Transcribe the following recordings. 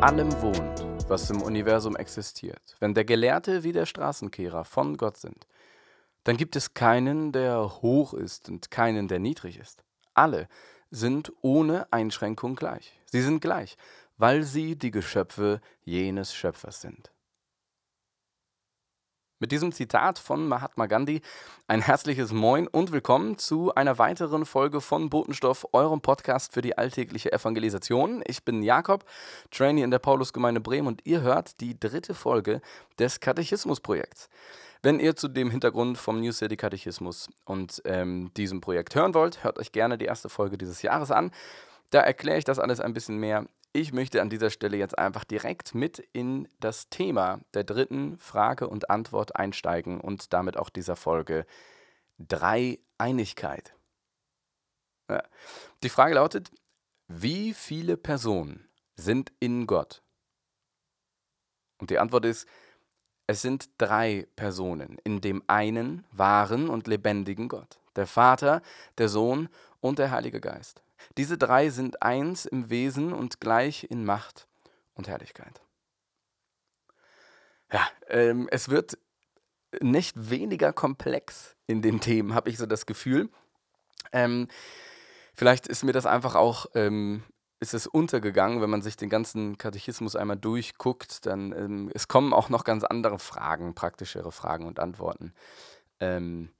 Allem wohnt, was im Universum existiert, wenn der Gelehrte wie der Straßenkehrer von Gott sind, dann gibt es keinen, der hoch ist und keinen, der niedrig ist. Alle sind ohne Einschränkung gleich. Sie sind gleich, weil sie die Geschöpfe jenes Schöpfers sind. Mit diesem Zitat von Mahatma Gandhi ein herzliches Moin und willkommen zu einer weiteren Folge von Botenstoff, eurem Podcast für die alltägliche Evangelisation. Ich bin Jakob, Trainee in der Paulusgemeinde Bremen und ihr hört die dritte Folge des Katechismusprojekts. Wenn ihr zu dem Hintergrund vom New City Katechismus und ähm, diesem Projekt hören wollt, hört euch gerne die erste Folge dieses Jahres an. Da erkläre ich das alles ein bisschen mehr ich möchte an dieser Stelle jetzt einfach direkt mit in das Thema der dritten Frage und Antwort einsteigen und damit auch dieser Folge Dreieinigkeit. Ja. Die Frage lautet, wie viele Personen sind in Gott? Und die Antwort ist, es sind drei Personen in dem einen wahren und lebendigen Gott. Der Vater, der Sohn und der Heilige Geist. Diese drei sind eins im Wesen und gleich in Macht und Herrlichkeit. Ja, ähm, es wird nicht weniger komplex in den Themen, habe ich so das Gefühl. Ähm, vielleicht ist mir das einfach auch, ähm, ist es untergegangen, wenn man sich den ganzen Katechismus einmal durchguckt, dann ähm, es kommen auch noch ganz andere Fragen, praktischere Fragen und Antworten. Ähm,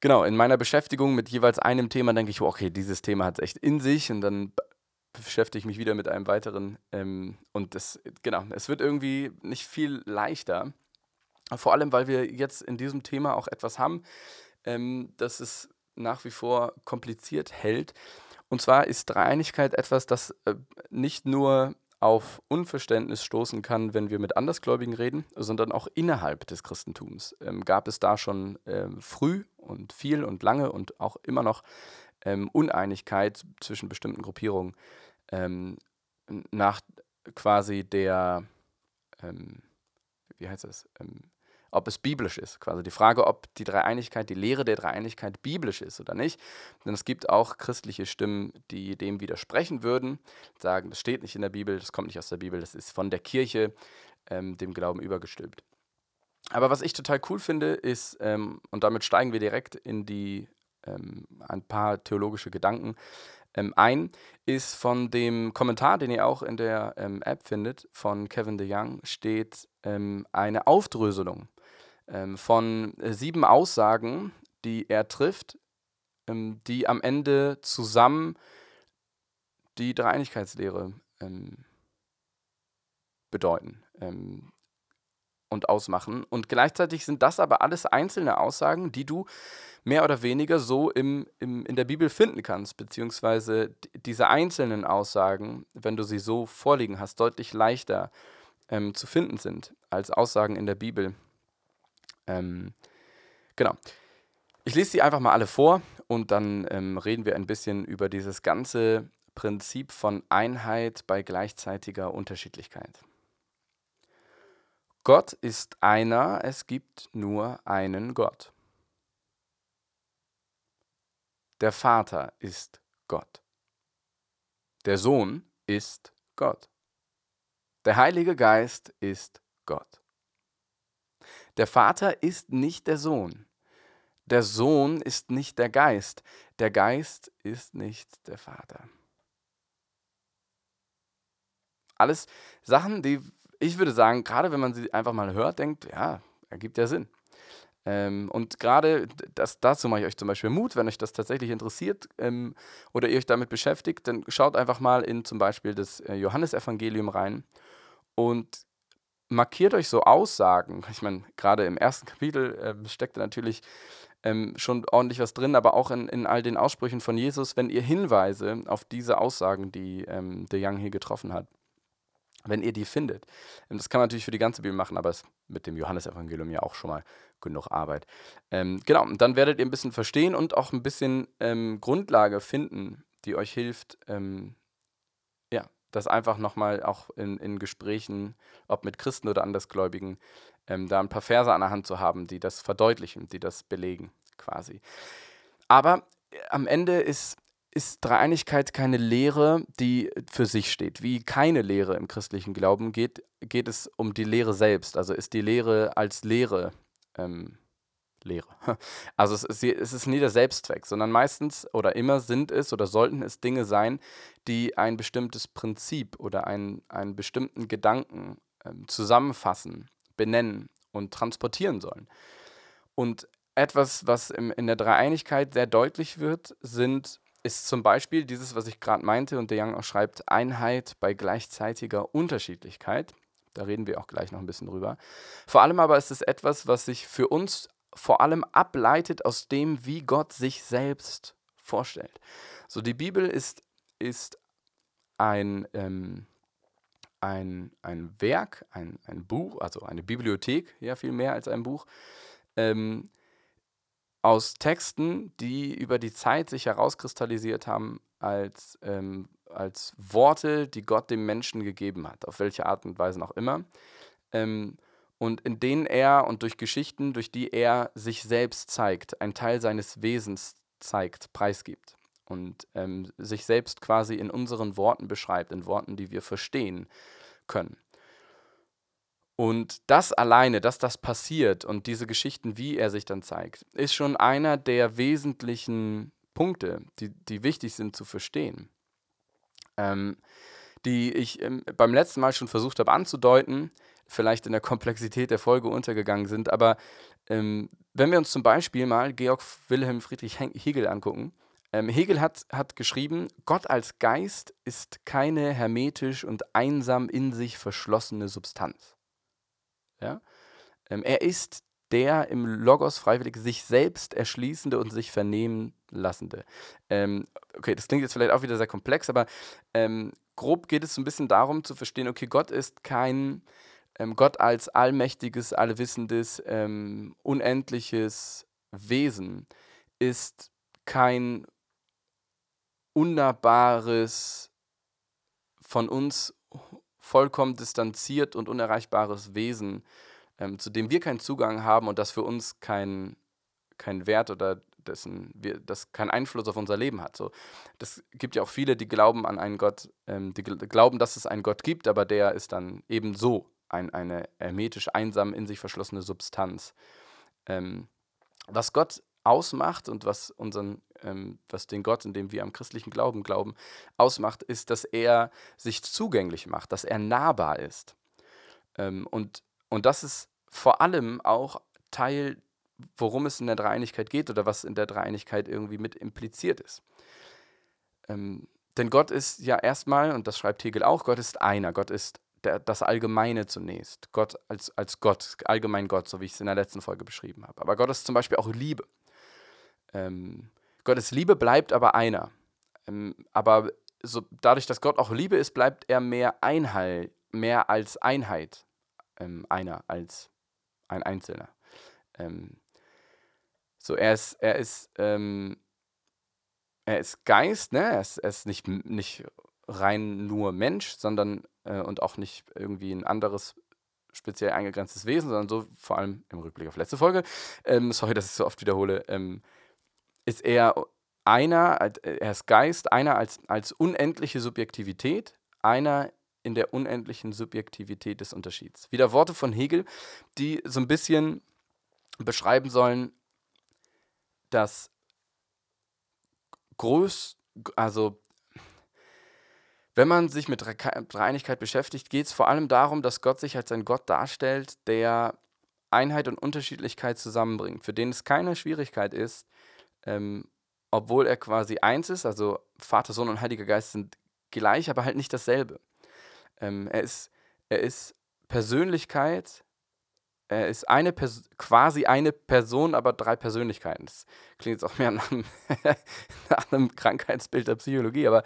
Genau, in meiner Beschäftigung mit jeweils einem Thema denke ich, okay, dieses Thema hat es echt in sich und dann beschäftige ich mich wieder mit einem weiteren. Ähm, und das, genau, es wird irgendwie nicht viel leichter. Vor allem, weil wir jetzt in diesem Thema auch etwas haben, ähm, das es nach wie vor kompliziert hält. Und zwar ist Dreieinigkeit etwas, das äh, nicht nur auf Unverständnis stoßen kann, wenn wir mit Andersgläubigen reden, sondern auch innerhalb des Christentums ähm, gab es da schon ähm, früh und viel und lange und auch immer noch ähm, Uneinigkeit zwischen bestimmten Gruppierungen ähm, nach quasi der, ähm, wie heißt das, ähm, ob es biblisch ist. Quasi die Frage, ob die Dreieinigkeit, die Lehre der Dreieinigkeit biblisch ist oder nicht. Denn es gibt auch christliche Stimmen, die dem widersprechen würden, sagen, das steht nicht in der Bibel, das kommt nicht aus der Bibel, das ist von der Kirche ähm, dem Glauben übergestülpt. Aber was ich total cool finde, ist, ähm, und damit steigen wir direkt in die ähm, ein paar theologische Gedanken ähm, ein, ist von dem Kommentar, den ihr auch in der ähm, App findet, von Kevin DeYoung, steht ähm, eine Aufdröselung ähm, von äh, sieben Aussagen, die er trifft, die am Ende zusammen die Dreieinigkeitslehre bedeuten. Ähm, und ausmachen. Und gleichzeitig sind das aber alles einzelne Aussagen, die du mehr oder weniger so im, im, in der Bibel finden kannst, beziehungsweise diese einzelnen Aussagen, wenn du sie so vorliegen hast, deutlich leichter ähm, zu finden sind als Aussagen in der Bibel. Ähm, genau. Ich lese sie einfach mal alle vor und dann ähm, reden wir ein bisschen über dieses ganze Prinzip von Einheit bei gleichzeitiger Unterschiedlichkeit. Gott ist einer, es gibt nur einen Gott. Der Vater ist Gott. Der Sohn ist Gott. Der Heilige Geist ist Gott. Der Vater ist nicht der Sohn. Der Sohn ist nicht der Geist. Der Geist ist nicht der Vater. Alles Sachen, die ich würde sagen, gerade wenn man sie einfach mal hört, denkt, ja, ergibt ja Sinn. Ähm, und gerade das, dazu mache ich euch zum Beispiel Mut, wenn euch das tatsächlich interessiert ähm, oder ihr euch damit beschäftigt, dann schaut einfach mal in zum Beispiel das äh, Johannesevangelium rein und markiert euch so Aussagen. Ich meine, gerade im ersten Kapitel äh, steckt da natürlich ähm, schon ordentlich was drin, aber auch in, in all den Aussprüchen von Jesus, wenn ihr Hinweise auf diese Aussagen, die ähm, De Young hier getroffen hat, wenn ihr die findet. Ähm, das kann man natürlich für die ganze Bibel machen, aber es mit dem Johannesevangelium ja auch schon mal genug Arbeit. Ähm, genau, und dann werdet ihr ein bisschen verstehen und auch ein bisschen ähm, Grundlage finden, die euch hilft, ähm, das einfach nochmal auch in, in Gesprächen, ob mit Christen oder Andersgläubigen, ähm, da ein paar Verse an der Hand zu haben, die das verdeutlichen, die das belegen quasi. Aber äh, am Ende ist, ist Dreieinigkeit keine Lehre, die für sich steht. Wie keine Lehre im christlichen Glauben geht, geht es um die Lehre selbst. Also ist die Lehre als Lehre ähm, Lehre. Also es ist, es ist nie der Selbstzweck, sondern meistens oder immer sind es oder sollten es Dinge sein, die ein bestimmtes Prinzip oder ein, einen bestimmten Gedanken ähm, zusammenfassen, benennen und transportieren sollen. Und etwas, was im, in der Dreieinigkeit sehr deutlich wird, sind, ist zum Beispiel dieses, was ich gerade meinte und der Young auch schreibt, Einheit bei gleichzeitiger Unterschiedlichkeit. Da reden wir auch gleich noch ein bisschen drüber. Vor allem aber ist es etwas, was sich für uns vor allem ableitet aus dem, wie Gott sich selbst vorstellt. So, die Bibel ist, ist ein, ähm, ein, ein Werk, ein, ein Buch, also eine Bibliothek, ja viel mehr als ein Buch, ähm, aus Texten, die über die Zeit sich herauskristallisiert haben als, ähm, als Worte, die Gott dem Menschen gegeben hat, auf welche Art und Weise auch immer. Ähm, und in denen er und durch Geschichten, durch die er sich selbst zeigt, einen Teil seines Wesens zeigt, preisgibt und ähm, sich selbst quasi in unseren Worten beschreibt, in Worten, die wir verstehen können. Und das alleine, dass das passiert und diese Geschichten, wie er sich dann zeigt, ist schon einer der wesentlichen Punkte, die, die wichtig sind zu verstehen. Ähm, die ich ähm, beim letzten Mal schon versucht habe anzudeuten, vielleicht in der Komplexität der Folge untergegangen sind. Aber ähm, wenn wir uns zum Beispiel mal Georg Wilhelm Friedrich Hegel angucken, ähm, Hegel hat, hat geschrieben, Gott als Geist ist keine hermetisch und einsam in sich verschlossene Substanz. Ja? Ähm, er ist der im Logos freiwillig sich selbst erschließende und sich vernehmen lassende. Ähm, okay, das klingt jetzt vielleicht auch wieder sehr komplex, aber ähm, grob geht es so ein bisschen darum zu verstehen, okay, Gott ist kein ähm, Gott als allmächtiges, allwissendes, ähm, unendliches Wesen ist kein unnahbares, von uns vollkommen distanziert und unerreichbares Wesen, ähm, zu dem wir keinen Zugang haben und das für uns keinen kein Wert oder dessen wir, das keinen Einfluss auf unser Leben hat. So, das gibt ja auch viele, die glauben an einen Gott, ähm, die glauben, dass es einen Gott gibt, aber der ist dann eben so ein, eine hermetisch einsam in sich verschlossene Substanz. Ähm, was Gott ausmacht und was unseren, ähm, was den Gott, in dem wir am christlichen Glauben glauben, ausmacht, ist, dass er sich zugänglich macht, dass er nahbar ist. Ähm, und, und das ist vor allem auch Teil, worum es in der Dreieinigkeit geht oder was in der Dreieinigkeit irgendwie mit impliziert ist. Ähm, denn Gott ist ja erstmal, und das schreibt Hegel auch, Gott ist einer, Gott ist der, das Allgemeine zunächst. Gott als, als Gott, allgemein Gott, so wie ich es in der letzten Folge beschrieben habe. Aber Gott ist zum Beispiel auch Liebe. Ähm, Gottes Liebe bleibt aber einer. Ähm, aber so, dadurch, dass Gott auch Liebe ist, bleibt er mehr Einheit, mehr als Einheit ähm, einer, als ein Einzelner. Ähm, so, er ist, er ist, er ist Geist, ne? er, ist, er ist nicht, nicht rein nur Mensch, sondern äh, und auch nicht irgendwie ein anderes speziell eingegrenztes Wesen, sondern so vor allem im Rückblick auf letzte Folge, ähm, sorry, dass ich so oft wiederhole, ähm, ist er einer, äh, er ist Geist, einer als, als unendliche Subjektivität, einer in der unendlichen Subjektivität des Unterschieds. Wieder Worte von Hegel, die so ein bisschen beschreiben sollen, dass groß, also wenn man sich mit Dreieinigkeit beschäftigt, geht es vor allem darum, dass Gott sich als ein Gott darstellt, der Einheit und Unterschiedlichkeit zusammenbringt, für den es keine Schwierigkeit ist, ähm, obwohl er quasi eins ist, also Vater, Sohn und Heiliger Geist sind gleich, aber halt nicht dasselbe. Ähm, er, ist, er ist Persönlichkeit, er ist eine Pers quasi eine Person, aber drei Persönlichkeiten. Das klingt jetzt auch mehr nach einem, nach einem Krankheitsbild der Psychologie, aber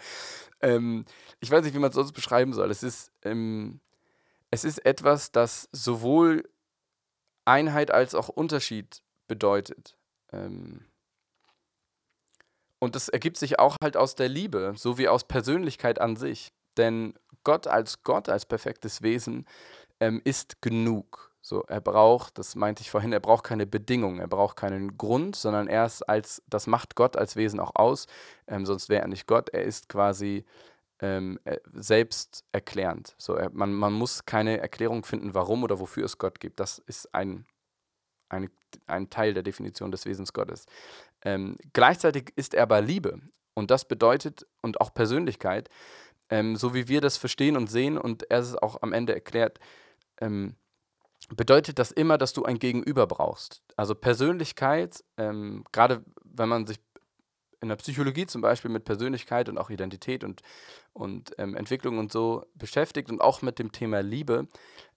ähm, ich weiß nicht, wie man es sonst beschreiben soll. Es ist, ähm, es ist etwas, das sowohl Einheit als auch Unterschied bedeutet. Ähm, und das ergibt sich auch halt aus der Liebe, so wie aus Persönlichkeit an sich. Denn Gott als Gott, als perfektes Wesen, ähm, ist genug. So, er braucht, das meinte ich vorhin, er braucht keine Bedingung, er braucht keinen Grund, sondern erst als, das macht Gott als Wesen auch aus, ähm, sonst wäre er nicht Gott, er ist quasi ähm, äh, selbst erklärend. So, er, man, man muss keine Erklärung finden, warum oder wofür es Gott gibt. Das ist ein, ein, ein Teil der Definition des Wesens Gottes. Ähm, gleichzeitig ist er aber Liebe und das bedeutet, und auch Persönlichkeit, ähm, so wie wir das verstehen und sehen und er es auch am Ende erklärt, ähm, bedeutet das immer, dass du ein Gegenüber brauchst. Also Persönlichkeit, ähm, gerade wenn man sich in der Psychologie zum Beispiel mit Persönlichkeit und auch Identität und, und ähm, Entwicklung und so beschäftigt und auch mit dem Thema Liebe,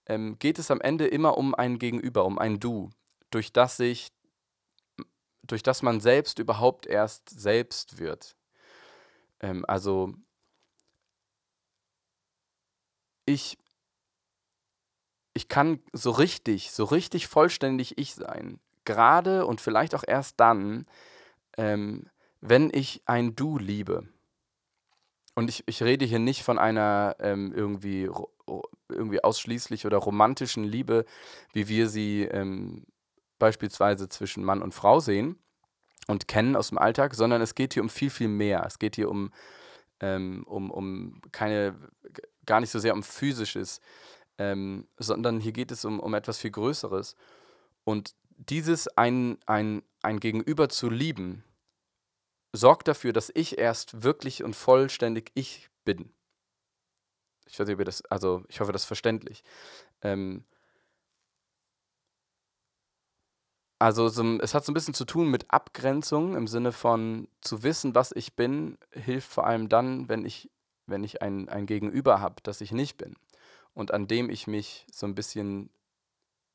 ähm, geht es am Ende immer um ein Gegenüber, um ein Du, durch das sich, durch das man selbst überhaupt erst selbst wird. Ähm, also ich ich kann so richtig, so richtig vollständig ich sein. Gerade und vielleicht auch erst dann, ähm, wenn ich ein Du liebe. Und ich, ich rede hier nicht von einer ähm, irgendwie, irgendwie ausschließlich oder romantischen Liebe, wie wir sie ähm, beispielsweise zwischen Mann und Frau sehen und kennen aus dem Alltag, sondern es geht hier um viel, viel mehr. Es geht hier um, ähm, um, um keine, gar nicht so sehr um physisches, ähm, sondern hier geht es um, um etwas viel Größeres. Und dieses ein, ein, ein Gegenüber zu lieben, sorgt dafür, dass ich erst wirklich und vollständig ich bin. Ich weiß nicht, das, also ich hoffe, das ist verständlich. Ähm, also so, es hat so ein bisschen zu tun mit Abgrenzung im Sinne von zu wissen, was ich bin, hilft vor allem dann, wenn ich, wenn ich ein, ein Gegenüber habe, das ich nicht bin und an dem ich mich so ein bisschen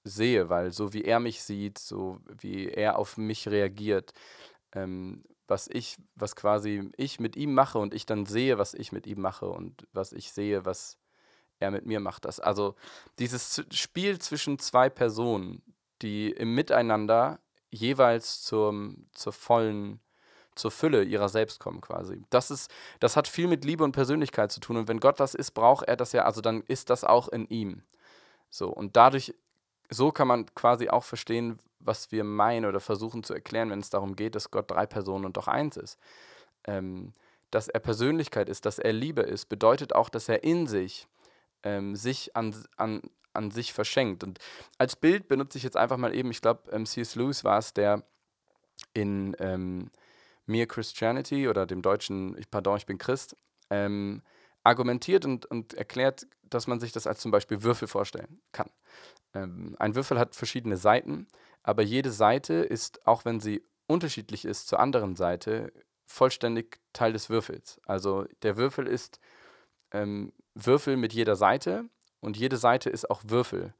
sehe, weil so wie er mich sieht, so wie er auf mich reagiert, ähm, was ich, was quasi ich mit ihm mache und ich dann sehe, was ich mit ihm mache und was ich sehe, was er mit mir macht. Das, also dieses Spiel zwischen zwei Personen, die im Miteinander jeweils zum, zur vollen zur Fülle ihrer selbst kommen quasi. Das ist, das hat viel mit Liebe und Persönlichkeit zu tun. Und wenn Gott das ist, braucht er das ja, also dann ist das auch in ihm. So, und dadurch, so kann man quasi auch verstehen, was wir meinen oder versuchen zu erklären, wenn es darum geht, dass Gott drei Personen und doch eins ist. Ähm, dass er Persönlichkeit ist, dass er Liebe ist, bedeutet auch, dass er in sich ähm, sich an, an, an sich verschenkt. Und als Bild benutze ich jetzt einfach mal eben, ich glaube, ähm, C.S. Lewis war es, der in ähm, Mere Christianity oder dem deutschen Pardon, ich bin Christ, ähm, argumentiert und, und erklärt, dass man sich das als zum Beispiel Würfel vorstellen kann. Ähm, ein Würfel hat verschiedene Seiten, aber jede Seite ist, auch wenn sie unterschiedlich ist zur anderen Seite, vollständig Teil des Würfels. Also der Würfel ist ähm, Würfel mit jeder Seite und jede Seite ist auch Würfel.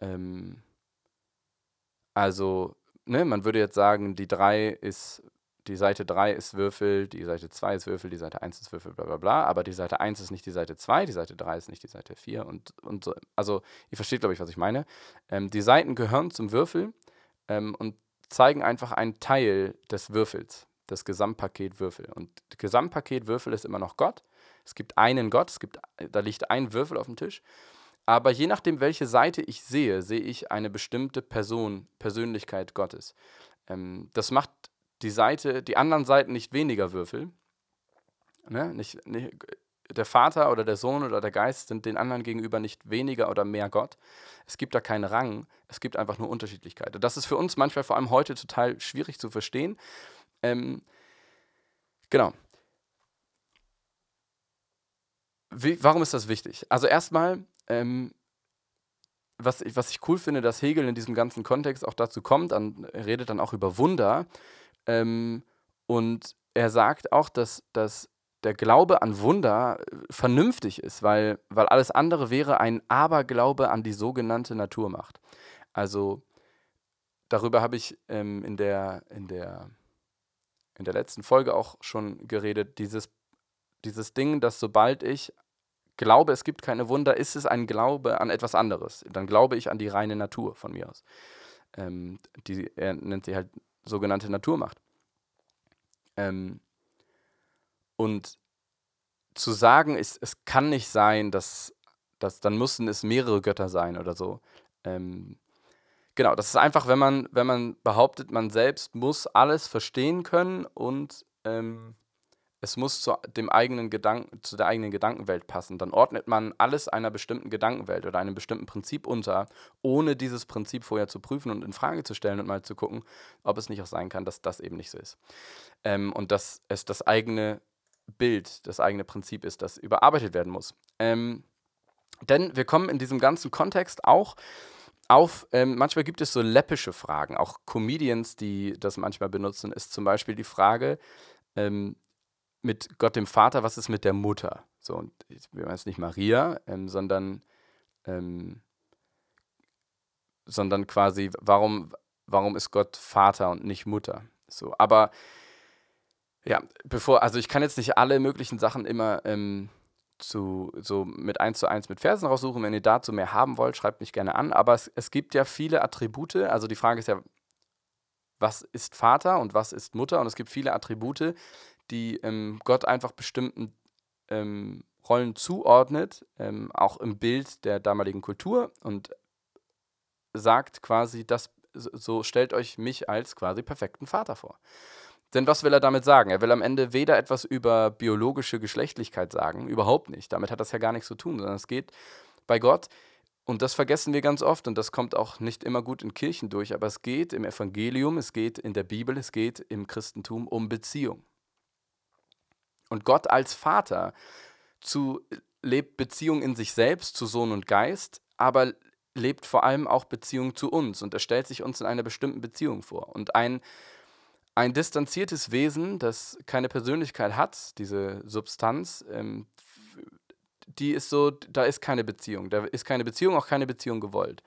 Ähm, also, ne, man würde jetzt sagen, die 3 ist die Seite 3 ist Würfel, die Seite 2 ist Würfel, die Seite 1 ist Würfel, bla bla bla, aber die Seite 1 ist nicht die Seite 2, die Seite 3 ist nicht die Seite 4 und, und so. Also ihr versteht, glaube ich, was ich meine. Ähm, die Seiten gehören zum Würfel ähm, und zeigen einfach einen Teil des Würfels, das Gesamtpaket Würfel. Und das Gesamtpaket Würfel ist immer noch Gott. Es gibt einen Gott, es gibt, da liegt ein Würfel auf dem Tisch. Aber je nachdem, welche Seite ich sehe, sehe ich eine bestimmte Person, Persönlichkeit Gottes. Ähm, das macht die Seite, die anderen Seiten nicht weniger Würfel. Ne? Nicht, nicht, der Vater oder der Sohn oder der Geist sind den anderen gegenüber nicht weniger oder mehr Gott. Es gibt da keinen Rang, es gibt einfach nur Unterschiedlichkeit. Und das ist für uns manchmal vor allem heute total schwierig zu verstehen. Ähm, genau. Wie, warum ist das wichtig? Also erstmal, ähm, was, was ich cool finde, dass Hegel in diesem ganzen Kontext auch dazu kommt, an, er redet dann auch über Wunder. Ähm, und er sagt auch, dass, dass der Glaube an Wunder äh, vernünftig ist, weil, weil alles andere wäre ein Aberglaube an die sogenannte Naturmacht. Also darüber habe ich ähm, in, der, in, der, in der letzten Folge auch schon geredet, dieses, dieses Ding, dass sobald ich glaube, es gibt keine Wunder, ist es ein Glaube an etwas anderes. Dann glaube ich an die reine Natur von mir aus. Ähm, die, er nennt sie halt sogenannte Naturmacht. Ähm, und zu sagen, es, es kann nicht sein, dass, dass dann müssen es mehrere Götter sein oder so, ähm, genau, das ist einfach, wenn man, wenn man behauptet, man selbst muss alles verstehen können und ähm, es muss zu, dem eigenen Gedanken, zu der eigenen Gedankenwelt passen. Dann ordnet man alles einer bestimmten Gedankenwelt oder einem bestimmten Prinzip unter, ohne dieses Prinzip vorher zu prüfen und in Frage zu stellen und mal zu gucken, ob es nicht auch sein kann, dass das eben nicht so ist. Ähm, und dass es das eigene Bild, das eigene Prinzip ist, das überarbeitet werden muss. Ähm, denn wir kommen in diesem ganzen Kontext auch auf, ähm, manchmal gibt es so läppische Fragen, auch Comedians, die das manchmal benutzen, ist zum Beispiel die Frage, ähm, mit Gott dem Vater, was ist mit der Mutter? So, und ich meine jetzt nicht Maria, ähm, sondern, ähm, sondern quasi, warum, warum ist Gott Vater und nicht Mutter? So, aber ja, bevor, also ich kann jetzt nicht alle möglichen Sachen immer ähm, zu, so mit eins zu eins mit Versen raussuchen. Wenn ihr dazu mehr haben wollt, schreibt mich gerne an. Aber es, es gibt ja viele Attribute. Also die Frage ist ja, was ist Vater und was ist Mutter? Und es gibt viele Attribute, die ähm, Gott einfach bestimmten ähm, Rollen zuordnet, ähm, auch im Bild der damaligen Kultur und sagt quasi, das, so stellt euch mich als quasi perfekten Vater vor. Denn was will er damit sagen? Er will am Ende weder etwas über biologische Geschlechtlichkeit sagen, überhaupt nicht. Damit hat das ja gar nichts zu tun, sondern es geht bei Gott, und das vergessen wir ganz oft und das kommt auch nicht immer gut in Kirchen durch, aber es geht im Evangelium, es geht in der Bibel, es geht im Christentum um Beziehung. Und Gott als Vater zu, lebt Beziehung in sich selbst zu Sohn und Geist, aber lebt vor allem auch Beziehung zu uns und er stellt sich uns in einer bestimmten Beziehung vor. Und ein, ein distanziertes Wesen, das keine Persönlichkeit hat, diese Substanz, ähm, die ist so, da ist keine Beziehung. Da ist keine Beziehung, auch keine Beziehung gewollt.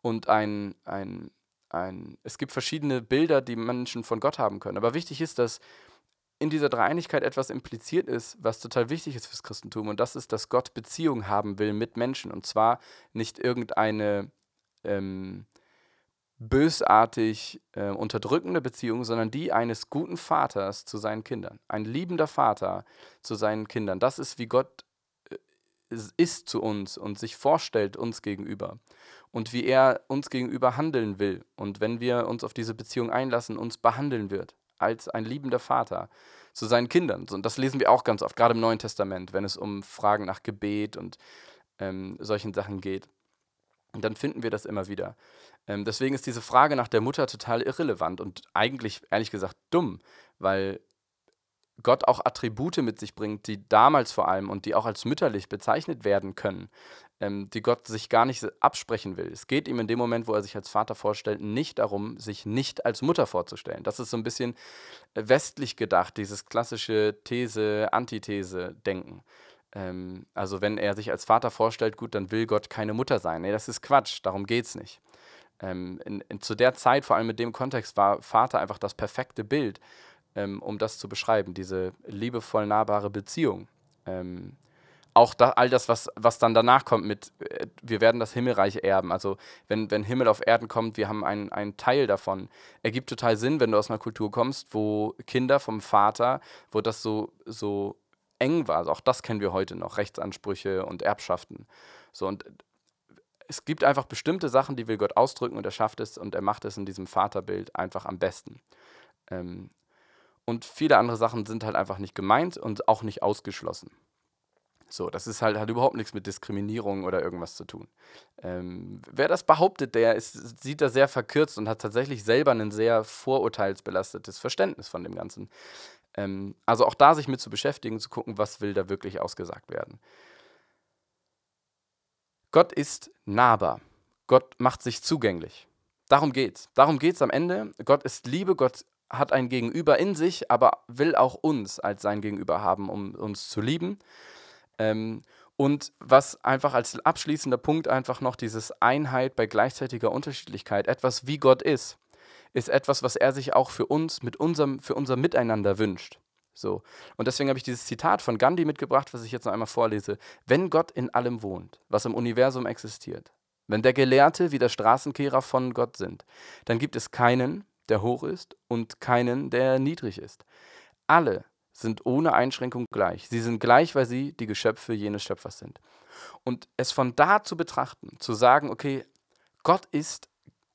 Und ein, ein, ein, es gibt verschiedene Bilder, die Menschen von Gott haben können. Aber wichtig ist, dass in dieser Dreieinigkeit etwas impliziert ist, was total wichtig ist fürs Christentum. Und das ist, dass Gott Beziehung haben will mit Menschen. Und zwar nicht irgendeine ähm, bösartig äh, unterdrückende Beziehung, sondern die eines guten Vaters zu seinen Kindern. Ein liebender Vater zu seinen Kindern. Das ist, wie Gott äh, ist zu uns und sich vorstellt uns gegenüber. Und wie er uns gegenüber handeln will. Und wenn wir uns auf diese Beziehung einlassen, uns behandeln wird als ein liebender Vater zu seinen Kindern. Und das lesen wir auch ganz oft, gerade im Neuen Testament, wenn es um Fragen nach Gebet und ähm, solchen Sachen geht. Und dann finden wir das immer wieder. Ähm, deswegen ist diese Frage nach der Mutter total irrelevant und eigentlich, ehrlich gesagt, dumm, weil Gott auch Attribute mit sich bringt, die damals vor allem und die auch als mütterlich bezeichnet werden können, ähm, die Gott sich gar nicht absprechen will. Es geht ihm in dem Moment, wo er sich als Vater vorstellt, nicht darum, sich nicht als Mutter vorzustellen. Das ist so ein bisschen äh, westlich gedacht, dieses klassische These-Antithese-Denken. Ähm, also wenn er sich als Vater vorstellt, gut, dann will Gott keine Mutter sein. Nee, das ist Quatsch, darum geht es nicht. Ähm, in, in, zu der Zeit, vor allem mit dem Kontext, war Vater einfach das perfekte Bild, ähm, um das zu beschreiben, diese liebevoll nahbare Beziehung. Ähm, auch da, all das, was, was dann danach kommt mit, äh, wir werden das Himmelreich erben. Also wenn, wenn Himmel auf Erden kommt, wir haben einen, einen Teil davon. Ergibt total Sinn, wenn du aus einer Kultur kommst, wo Kinder vom Vater, wo das so, so eng war. Also auch das kennen wir heute noch, Rechtsansprüche und Erbschaften. So und es gibt einfach bestimmte Sachen, die will Gott ausdrücken und er schafft es und er macht es in diesem Vaterbild einfach am besten. Ähm, und viele andere Sachen sind halt einfach nicht gemeint und auch nicht ausgeschlossen. So, das ist halt, hat überhaupt nichts mit Diskriminierung oder irgendwas zu tun. Ähm, wer das behauptet, der ist, sieht das sehr verkürzt und hat tatsächlich selber ein sehr vorurteilsbelastetes Verständnis von dem Ganzen. Ähm, also auch da sich mit zu beschäftigen, zu gucken, was will da wirklich ausgesagt werden. Gott ist nahbar. Gott macht sich zugänglich. Darum geht's. Darum geht's am Ende. Gott ist Liebe, Gott hat ein Gegenüber in sich, aber will auch uns als sein Gegenüber haben, um uns zu lieben. Ähm, und was einfach als abschließender Punkt einfach noch dieses Einheit bei gleichzeitiger Unterschiedlichkeit, etwas wie Gott ist, ist etwas, was er sich auch für uns, mit unserem, für unser Miteinander wünscht. So. Und deswegen habe ich dieses Zitat von Gandhi mitgebracht, was ich jetzt noch einmal vorlese. Wenn Gott in allem wohnt, was im Universum existiert, wenn der Gelehrte wie der Straßenkehrer von Gott sind, dann gibt es keinen, der hoch ist und keinen, der niedrig ist. Alle sind ohne Einschränkung gleich. Sie sind gleich, weil sie die Geschöpfe jenes Schöpfers sind. Und es von da zu betrachten, zu sagen, okay, Gott ist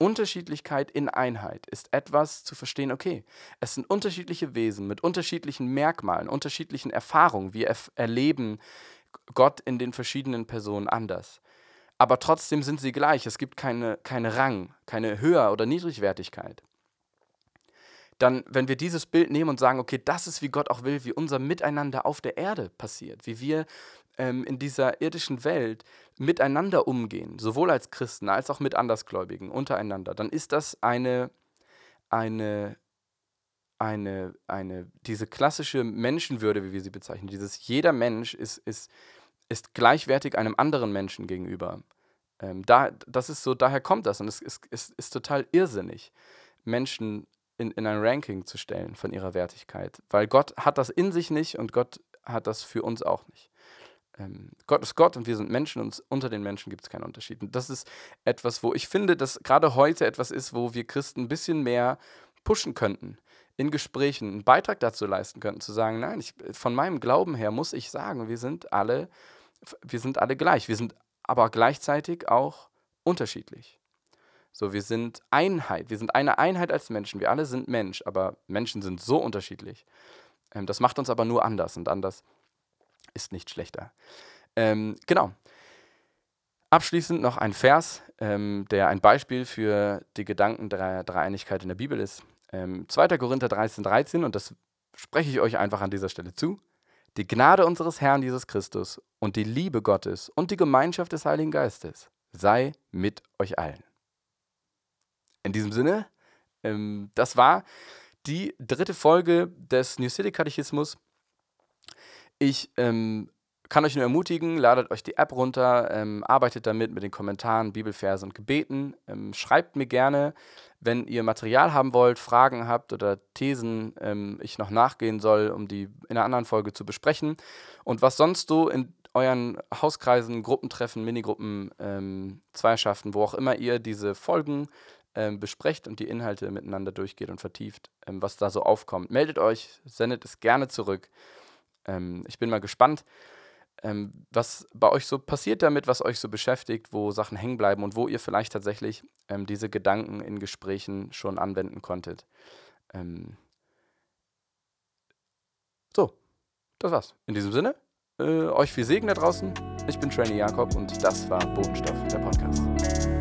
Unterschiedlichkeit in Einheit ist etwas zu verstehen, okay, es sind unterschiedliche Wesen mit unterschiedlichen Merkmalen, unterschiedlichen Erfahrungen. Wir erf erleben Gott in den verschiedenen Personen anders. Aber trotzdem sind sie gleich. Es gibt keine, keine Rang, keine Höher- oder Niedrigwertigkeit. Dann, wenn wir dieses Bild nehmen und sagen, okay, das ist, wie Gott auch will, wie unser Miteinander auf der Erde passiert, wie wir ähm, in dieser irdischen Welt miteinander umgehen, sowohl als Christen als auch mit Andersgläubigen untereinander, dann ist das eine, eine, eine, eine, diese klassische Menschenwürde, wie wir sie bezeichnen, dieses jeder Mensch ist, ist, ist gleichwertig einem anderen Menschen gegenüber. Ähm, da, das ist so, daher kommt das und es ist, ist, ist total irrsinnig, Menschen in, in ein Ranking zu stellen von ihrer Wertigkeit, weil Gott hat das in sich nicht und Gott hat das für uns auch nicht ähm, Gott ist Gott und wir sind Menschen und unter den Menschen gibt es keinen Unterschied. Und das ist etwas, wo ich finde, dass gerade heute etwas ist, wo wir Christen ein bisschen mehr pushen könnten, in Gesprächen einen Beitrag dazu leisten könnten, zu sagen, nein, ich, von meinem Glauben her muss ich sagen, wir sind alle, wir sind alle gleich. Wir sind aber gleichzeitig auch unterschiedlich. So, wir sind Einheit, wir sind eine Einheit als Menschen. Wir alle sind Mensch, aber Menschen sind so unterschiedlich. Ähm, das macht uns aber nur anders und anders ist nicht schlechter. Ähm, genau. Abschließend noch ein Vers, ähm, der ein Beispiel für die Gedanken der Dreieinigkeit in der Bibel ist. Ähm, 2. Korinther 13, 13, und das spreche ich euch einfach an dieser Stelle zu. Die Gnade unseres Herrn Jesus Christus und die Liebe Gottes und die Gemeinschaft des Heiligen Geistes sei mit euch allen. In diesem Sinne, ähm, das war die dritte Folge des New City Katechismus. Ich ähm, kann euch nur ermutigen, ladet euch die App runter, ähm, arbeitet damit mit den Kommentaren, Bibelverse und Gebeten. Ähm, schreibt mir gerne, wenn ihr Material haben wollt, Fragen habt oder Thesen ähm, ich noch nachgehen soll, um die in einer anderen Folge zu besprechen. Und was sonst so in euren Hauskreisen, Gruppentreffen, Minigruppen, ähm, Zweierschaften, wo auch immer ihr diese Folgen ähm, besprecht und die Inhalte miteinander durchgeht und vertieft, ähm, was da so aufkommt. Meldet euch, sendet es gerne zurück. Ähm, ich bin mal gespannt, ähm, was bei euch so passiert damit, was euch so beschäftigt, wo Sachen hängen bleiben und wo ihr vielleicht tatsächlich ähm, diese Gedanken in Gesprächen schon anwenden konntet. Ähm, so, das war's. In diesem Sinne, äh, euch viel Segen da draußen. Ich bin Trainee Jakob und das war Bodenstoff, der Podcast.